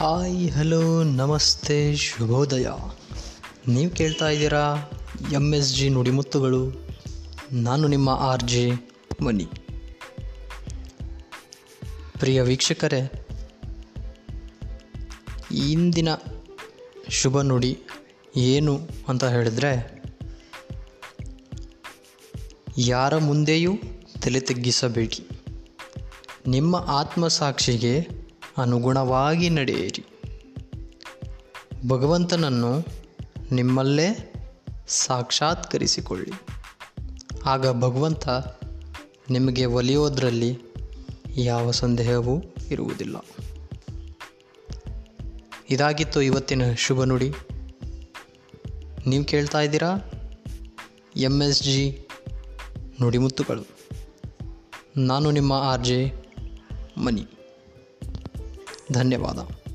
Hi, hello, ನಮಸ್ತೆ, ಶುಭೋದಯ. ನೀವು ಕೇಳ್ತಾ ಇದ್ದೀರಾ ಎಂ ಎಸ್ ಜಿ ನುಡಿಮುತ್ತುಗಳು. ನಾನು ನಿಮ್ಮ ಆರ್ ಜೆ ಮನಿ. ಪ್ರಿಯ ವೀಕ್ಷಕರೇ, ಇಂದಿನ ಶುಭ ನುಡಿ ಏನು ಅಂತ ಹೇಳಿದ್ರೆ, ಯಾರ ಮುಂದೆಯೂ ತಲೆ ತಗ್ಗಿಸಬೇಡಿ. ನಿಮ್ಮ ಆತ್ಮಸಾಕ್ಷಿಗೆ ಅನುಗುಣವಾಗಿ ನಡೆಯಿರಿ. ಭಗವಂತನನ್ನು ನಿಮ್ಮಲ್ಲೇ ಸಾಕ್ಷಾತ್ಕರಿಸಿಕೊಳ್ಳಿ. ಆಗ ಭಗವಂತ ನಿಮಗೆ ಒಲಿಯೋದರಲ್ಲಿ ಯಾವ ಸಂದೇಹವೂ ಇರುವುದಿಲ್ಲ. ಇದಾಗಿತ್ತು ಇವತ್ತಿನ ಶುಭ ನುಡಿ. ನೀವು ಕೇಳ್ತಾ ಇದ್ದೀರಾ? ಎಂ ಎಸ್ ಜಿ ನುಡಿಮುತ್ತುಗಳು. ನಾನು ನಿಮ್ಮ ಆರ್ ಜೆ ಮನಿ. धन्यवाद।